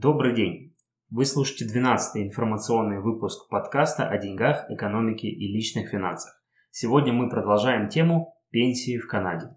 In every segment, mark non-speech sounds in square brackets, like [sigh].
Добрый день! Вы слушаете 12-й информационный выпуск подкаста о деньгах, экономике и личных финансах. Сегодня мы продолжаем тему пенсии в Канаде.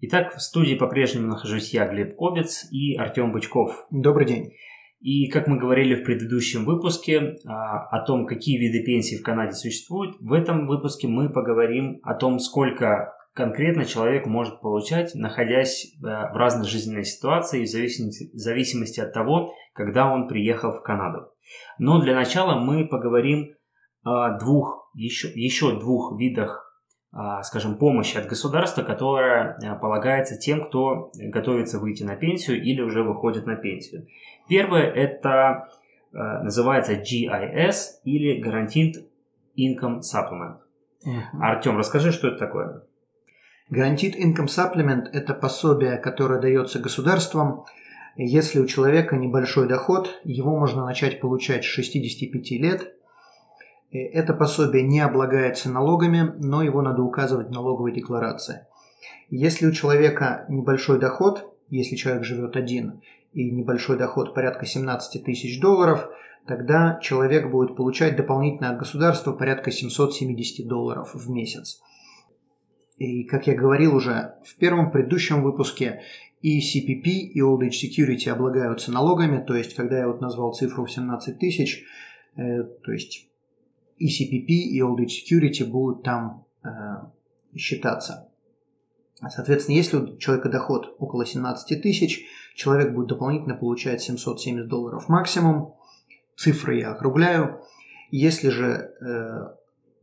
Итак, в студии по-прежнему нахожусь я, Глеб Кобец и Артем Бычков. Добрый день. И как мы говорили в предыдущем выпуске а, о том, какие виды пенсий в Канаде существуют, в этом выпуске мы поговорим о том, сколько конкретно человек может получать, находясь э, в разной жизненной ситуации, в зависимости, в зависимости от того, когда он приехал в Канаду. Но для начала мы поговорим о двух, еще, еще двух видах скажем, помощи от государства, которая а, полагается тем, кто готовится выйти на пенсию или уже выходит на пенсию. Первое это а, называется GIS или Guaranteed Income Supplement. Uh-huh. Артем, расскажи, что это такое? Guaranteed Income Supplement – это пособие, которое дается государством. Если у человека небольшой доход, его можно начать получать с 65 лет – Э, это пособие не облагается налогами, но его надо указывать в налоговой декларации. Если у человека небольшой доход, если человек живет один, и небольшой доход порядка 17 тысяч долларов, тогда человек будет получать дополнительно от государства порядка 770 долларов в месяц. И, как я говорил уже в первом предыдущем выпуске, и CPP, и Old Age Security облагаются налогами, то есть, когда я вот назвал цифру в 17 тысяч, э, то есть и CPP, и Old Age Security будут там э, считаться. Соответственно, если у человека доход около 17 тысяч, человек будет дополнительно получать 770 долларов максимум. Цифры я округляю. Если же э,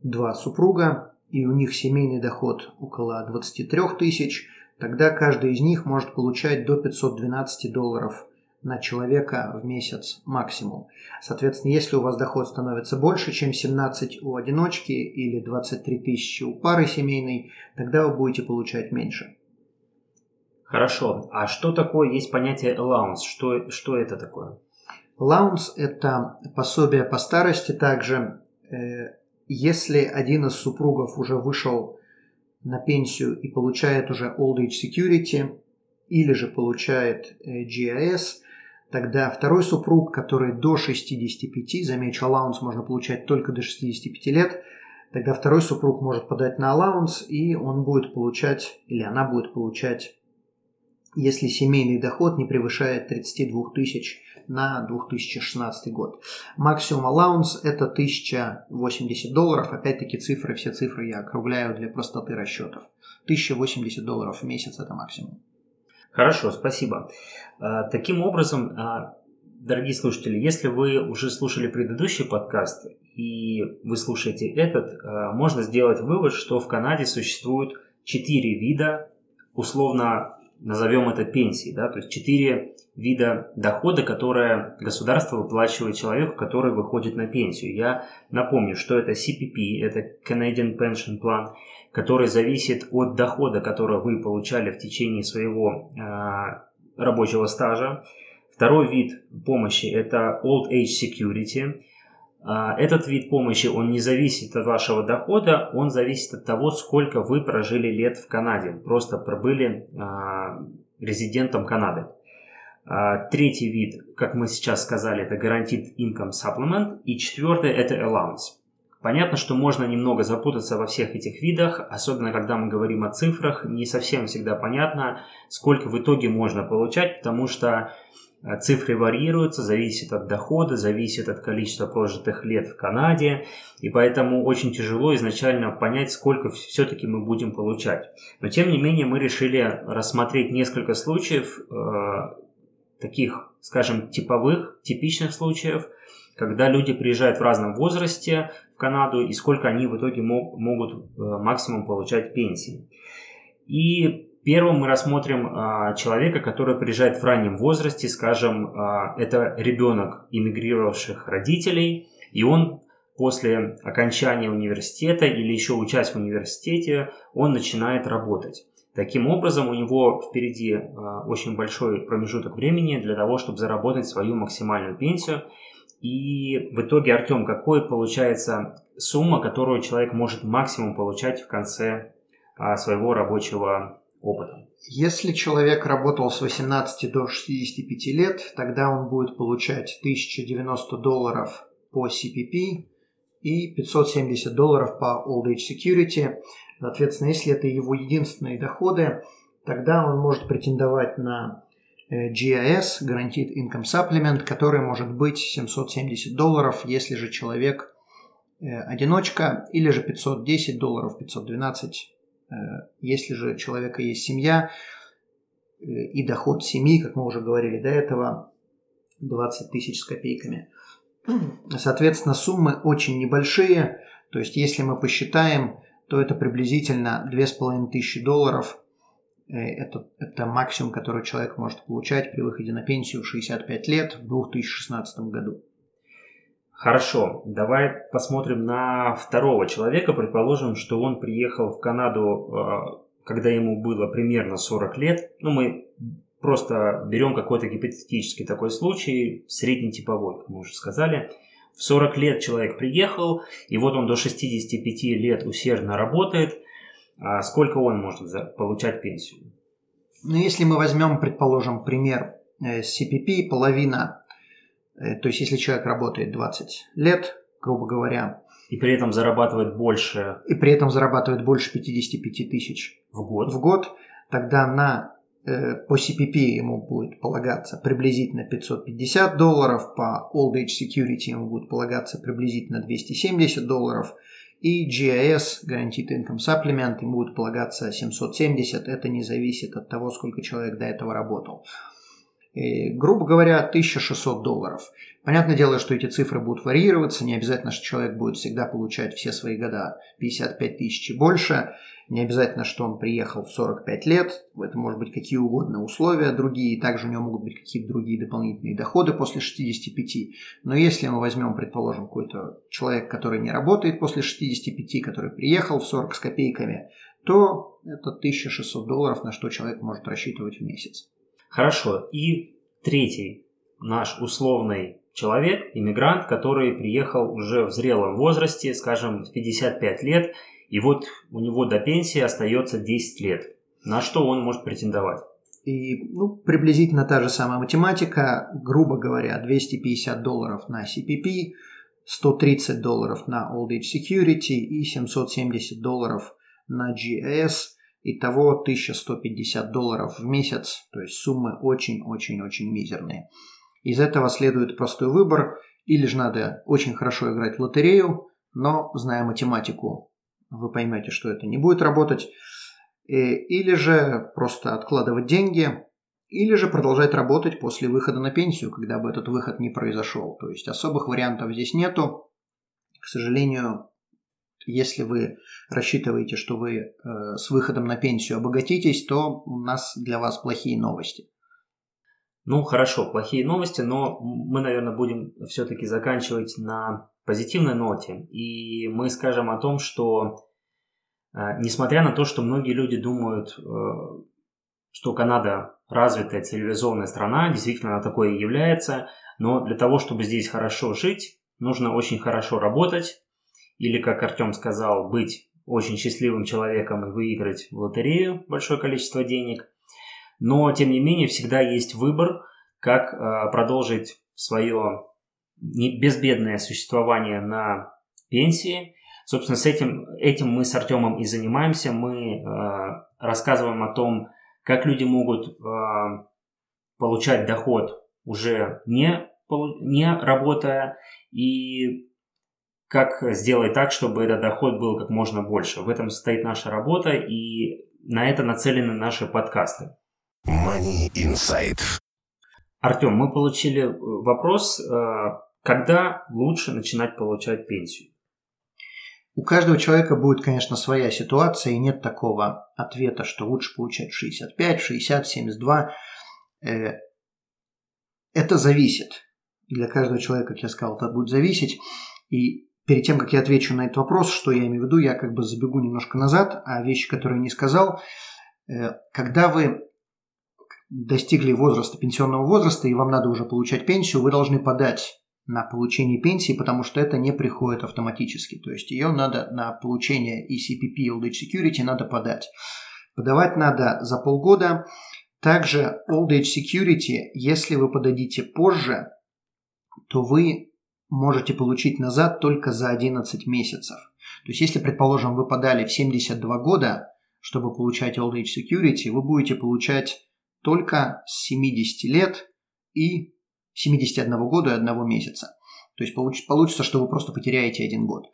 два супруга и у них семейный доход около 23 тысяч, тогда каждый из них может получать до 512 долларов на человека в месяц максимум. Соответственно, если у вас доход становится больше, чем 17 у одиночки или 23 тысячи у пары семейной, тогда вы будете получать меньше. Хорошо. А что такое, есть понятие allowance? Что, что это такое? Allowance – это пособие по старости также. Э, если один из супругов уже вышел на пенсию и получает уже Old Age Security, или же получает э, GIS, Тогда второй супруг, который до 65, замечу, аллаунс можно получать только до 65 лет, тогда второй супруг может подать на аллаунс, и он будет получать, или она будет получать, если семейный доход не превышает 32 тысяч на 2016 год. Максимум аллаунс это 1080 долларов, опять-таки цифры, все цифры я округляю для простоты расчетов. 1080 долларов в месяц это максимум. Хорошо, спасибо. А, таким образом, а, дорогие слушатели, если вы уже слушали предыдущий подкаст и вы слушаете этот, а, можно сделать вывод, что в Канаде существует четыре вида, условно назовем это пенсии, да, то есть четыре вида дохода, которое государство выплачивает человеку, который выходит на пенсию. Я напомню, что это CPP, это Canadian Pension Plan – который зависит от дохода, который вы получали в течение своего э, рабочего стажа. Второй вид помощи – это Old Age Security. Э, этот вид помощи, он не зависит от вашего дохода, он зависит от того, сколько вы прожили лет в Канаде, просто пробыли э, резидентом Канады. Третий вид, как мы сейчас сказали, это Guaranteed Income Supplement. И четвертый – это Allowance. Понятно, что можно немного запутаться во всех этих видах, особенно когда мы говорим о цифрах, не совсем всегда понятно, сколько в итоге можно получать, потому что цифры варьируются, зависит от дохода, зависит от количества прожитых лет в Канаде, и поэтому очень тяжело изначально понять, сколько все-таки мы будем получать. Но тем не менее мы решили рассмотреть несколько случаев, э, таких, скажем, типовых, типичных случаев, когда люди приезжают в разном возрасте, в Канаду и сколько они в итоге мог, могут э, максимум получать пенсии. И Первым мы рассмотрим а, человека, который приезжает в раннем возрасте, скажем, а, это ребенок иммигрировавших родителей, и он после окончания университета или еще учась в университете, он начинает работать. Таким образом, у него впереди э, очень большой промежуток времени для того, чтобы заработать свою максимальную пенсию. И в итоге, Артем, какой получается сумма, которую человек может максимум получать в конце а, своего рабочего опыта. Если человек работал с 18 до 65 лет, тогда он будет получать 1090 долларов по CPP и 570 долларов по Old Age Security. Соответственно, если это его единственные доходы, тогда он может претендовать на э, GIS, Guaranteed Income Supplement, который может быть 770 долларов, если же человек э, одиночка, или же 510 долларов, 512 Э, если же у человека есть семья э, и доход семьи, как мы уже говорили до этого, 20 тысяч с копейками. [clears throat] Соответственно, суммы очень небольшие. То есть, если мы посчитаем, то это приблизительно 2500 долларов. Э, это, это максимум, который человек может получать при выходе на пенсию в 65 лет в 2016 году. Хорошо, давай посмотрим на второго человека. Предположим, что он приехал в Канаду, э, когда ему было примерно 40 лет. Ну, мы просто берем какой-то гипотетический такой случай, средний типовой, как мы уже сказали. В 40 лет человек приехал, и вот он до 65 лет усердно работает. А сколько он может получать пенсию? Ну, если мы возьмем, предположим, пример э, CPP, половина то есть, если человек работает 20 лет, грубо говоря, и при этом зарабатывает больше... И при этом зарабатывает больше 55 тысяч в год. В год, тогда на э, по CPP ему будет полагаться приблизительно 550 долларов, по Old Age Security ему будет полагаться приблизительно 270 долларов, и GIS, Guaranteed Income Supplement, ему будет полагаться 770, это не зависит от того, сколько человек до этого работал. И, грубо говоря, 1600 долларов. Понятное дело, что эти цифры будут варьироваться, не обязательно, что человек будет всегда получать все свои года 55 тысяч и больше, не обязательно, что он приехал в 45 лет, это может быть какие угодно условия другие, также у него могут быть какие-то другие дополнительные доходы после 65. Но если мы возьмем, предположим, какой-то человек, который не работает после 65, который приехал в 40 с копейками, то это 1600 долларов, на что человек может рассчитывать в месяц. Хорошо. И третий наш условный человек, иммигрант, который приехал уже в зрелом возрасте, скажем, в 55 лет, и вот у него до пенсии остается 10 лет. На что он может претендовать? И ну, приблизительно та же самая математика, грубо говоря, 250 долларов на CPP, 130 долларов на Old Age Security и 770 долларов на GS – Итого 1150 долларов в месяц, то есть суммы очень-очень-очень мизерные. Из этого следует простой выбор, или же надо очень хорошо играть в лотерею, но, зная математику, вы поймете, что это не будет работать, э, или же просто откладывать деньги, или же продолжать работать после выхода на пенсию, когда бы этот выход не произошел. То есть особых вариантов здесь нету. К сожалению, если вы рассчитываете, что вы э, с выходом на пенсию обогатитесь, то у нас для вас плохие новости. Ну хорошо, плохие новости, но мы, наверное, будем все-таки заканчивать на позитивной ноте. И мы скажем о том, что э, несмотря на то, что многие люди думают, э, что Канада развитая цивилизованная страна, действительно она такое и является, но для того, чтобы здесь хорошо жить, нужно очень хорошо работать, или, как Артем сказал, быть очень счастливым человеком и выиграть в лотерею большое количество денег. Но, тем не менее, всегда есть выбор, как э, продолжить свое безбедное существование на пенсии. Собственно, с этим, этим мы с Артемом и занимаемся. Мы э, рассказываем о том, как люди могут э, получать доход уже не, не работая, и как сделать так, чтобы этот доход был как можно больше. В этом состоит наша работа, и на это нацелены наши подкасты. Money Insight. Артем, мы получили э, вопрос, э, когда лучше начинать получать пенсию? У каждого человека будет, конечно, своя ситуация, и нет такого ответа, что лучше получать 65, 60, 72. Это зависит. Для каждого человека, как я сказал, это будет зависеть. И перед тем, как я отвечу на этот вопрос, что я имею в виду, я как бы забегу немножко назад, а вещи, которые не сказал. Э, когда вы достигли возраста, пенсионного возраста, и вам надо уже получать пенсию, вы должны подать на получение пенсии, потому что это не приходит автоматически. То есть ее надо на получение ECPP Old Age Security надо подать. Подавать надо за полгода. Также Old Age Security, если вы подадите позже, то вы можете получить назад только за 11 месяцев. То есть если, предположим, вы подали в 72 года, чтобы получать Old Age Security, вы будете получать только с 70 лет и 71 года и одного месяца. То есть получится, что вы просто потеряете один год.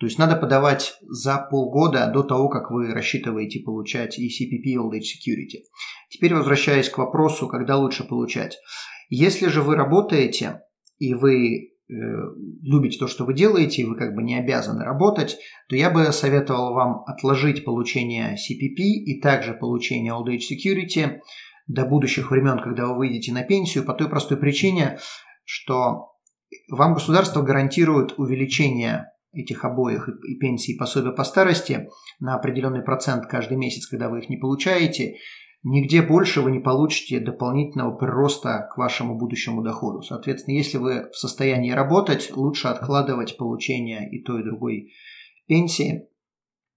То есть надо подавать за полгода до того, как вы рассчитываете получать ECPP Old Age Security. Теперь возвращаясь к вопросу, когда лучше получать. Если же вы работаете и вы любите то, что вы делаете, и вы как бы не обязаны работать, то я бы советовал вам отложить получение CPP и также получение Old Age Security до будущих времен, когда вы выйдете на пенсию, по той простой причине, что вам государство гарантирует увеличение этих обоих и пенсии и пособия по старости на определенный процент каждый месяц, когда вы их не получаете, нигде больше вы не получите дополнительного прироста к вашему будущему доходу. Соответственно, если вы в состоянии работать, лучше откладывать получение и той, и другой пенсии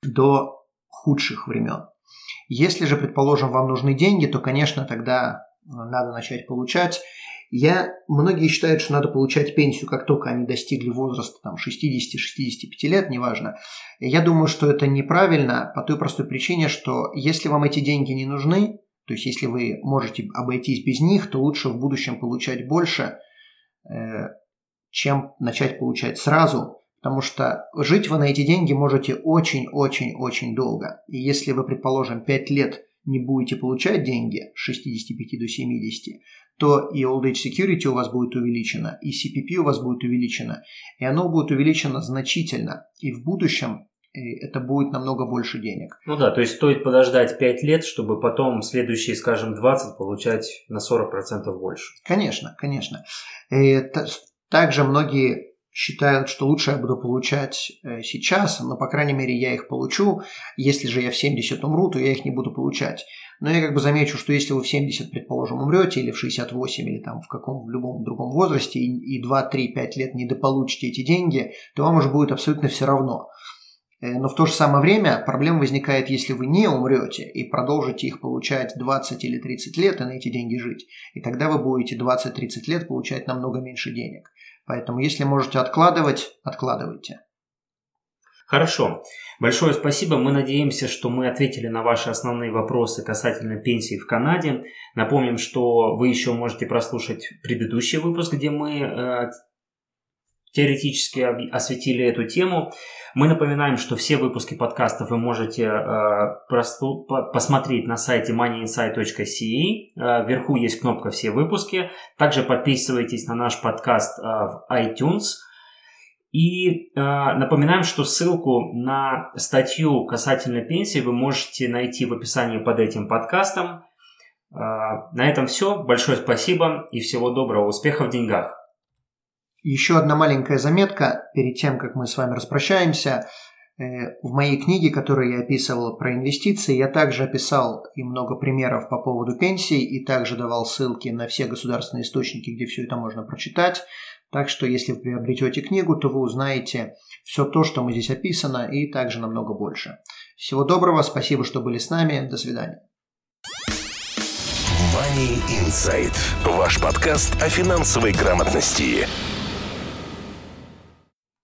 до худших времен. Если же, предположим, вам нужны деньги, то, конечно, тогда надо начать получать. Я, многие считают, что надо получать пенсию, как только они достигли возраста там, 60-65 лет, неважно. Я думаю, что это неправильно по той простой причине, что если вам эти деньги не нужны, то есть если вы можете обойтись без них, то лучше в будущем получать больше, э, чем начать получать сразу, Потому что жить вы на эти деньги можете очень-очень-очень долго. И если вы, предположим, 5 лет не будете получать деньги с 65 до 70, то и Old Age Security у вас будет увеличено, и CPP у вас будет увеличено, и оно будет увеличено значительно. И в будущем э, это будет намного больше денег. Ну да, то есть стоит подождать 5 лет, чтобы потом следующие, скажем, 20 получать на 40% больше. Конечно, конечно. И э, также многие считают, что лучше я буду получать э, сейчас, но, по крайней мере, я их получу. Если же я в 70 умру, то я их не буду получать. Но я как бы замечу, что если вы в 70, предположим, умрете, или в 68, или там в каком в любом другом возрасте, и, и 2, 3, 5 лет не дополучите эти деньги, то вам уже будет абсолютно все равно. Э, но в то же самое время проблема возникает, если вы не умрете и продолжите их получать 20 или 30 лет и на эти деньги жить. И тогда вы будете 20-30 лет получать намного меньше денег. Поэтому, если можете откладывать, откладывайте. Хорошо. Большое спасибо. Мы надеемся, что мы ответили на ваши основные вопросы касательно пенсии в Канаде. Напомним, что вы еще можете прослушать предыдущий выпуск, где мы э, теоретически осветили эту тему. Мы напоминаем, что все выпуски подкастов вы можете э, просту, по, посмотреть на сайте moneyinsight.ca. Э, вверху есть кнопка «Все выпуски». Также подписывайтесь на наш подкаст э, в iTunes. И э, напоминаем, что ссылку на статью касательно пенсии вы можете найти в описании под этим подкастом. Э, на этом все. Большое спасибо и всего доброго. Успехов в деньгах. Еще одна маленькая заметка перед тем, как мы с вами распрощаемся. Э, в моей книге, которую я описывал про инвестиции, я также описал и много примеров по поводу пенсий, и также давал ссылки на все государственные источники, где все это можно прочитать. Так что, если вы приобретете книгу, то вы узнаете все то, что мы здесь описано, и также намного больше. Всего доброго, спасибо, что были с нами, до свидания. Money Insight. Ваш подкаст о финансовой грамотности.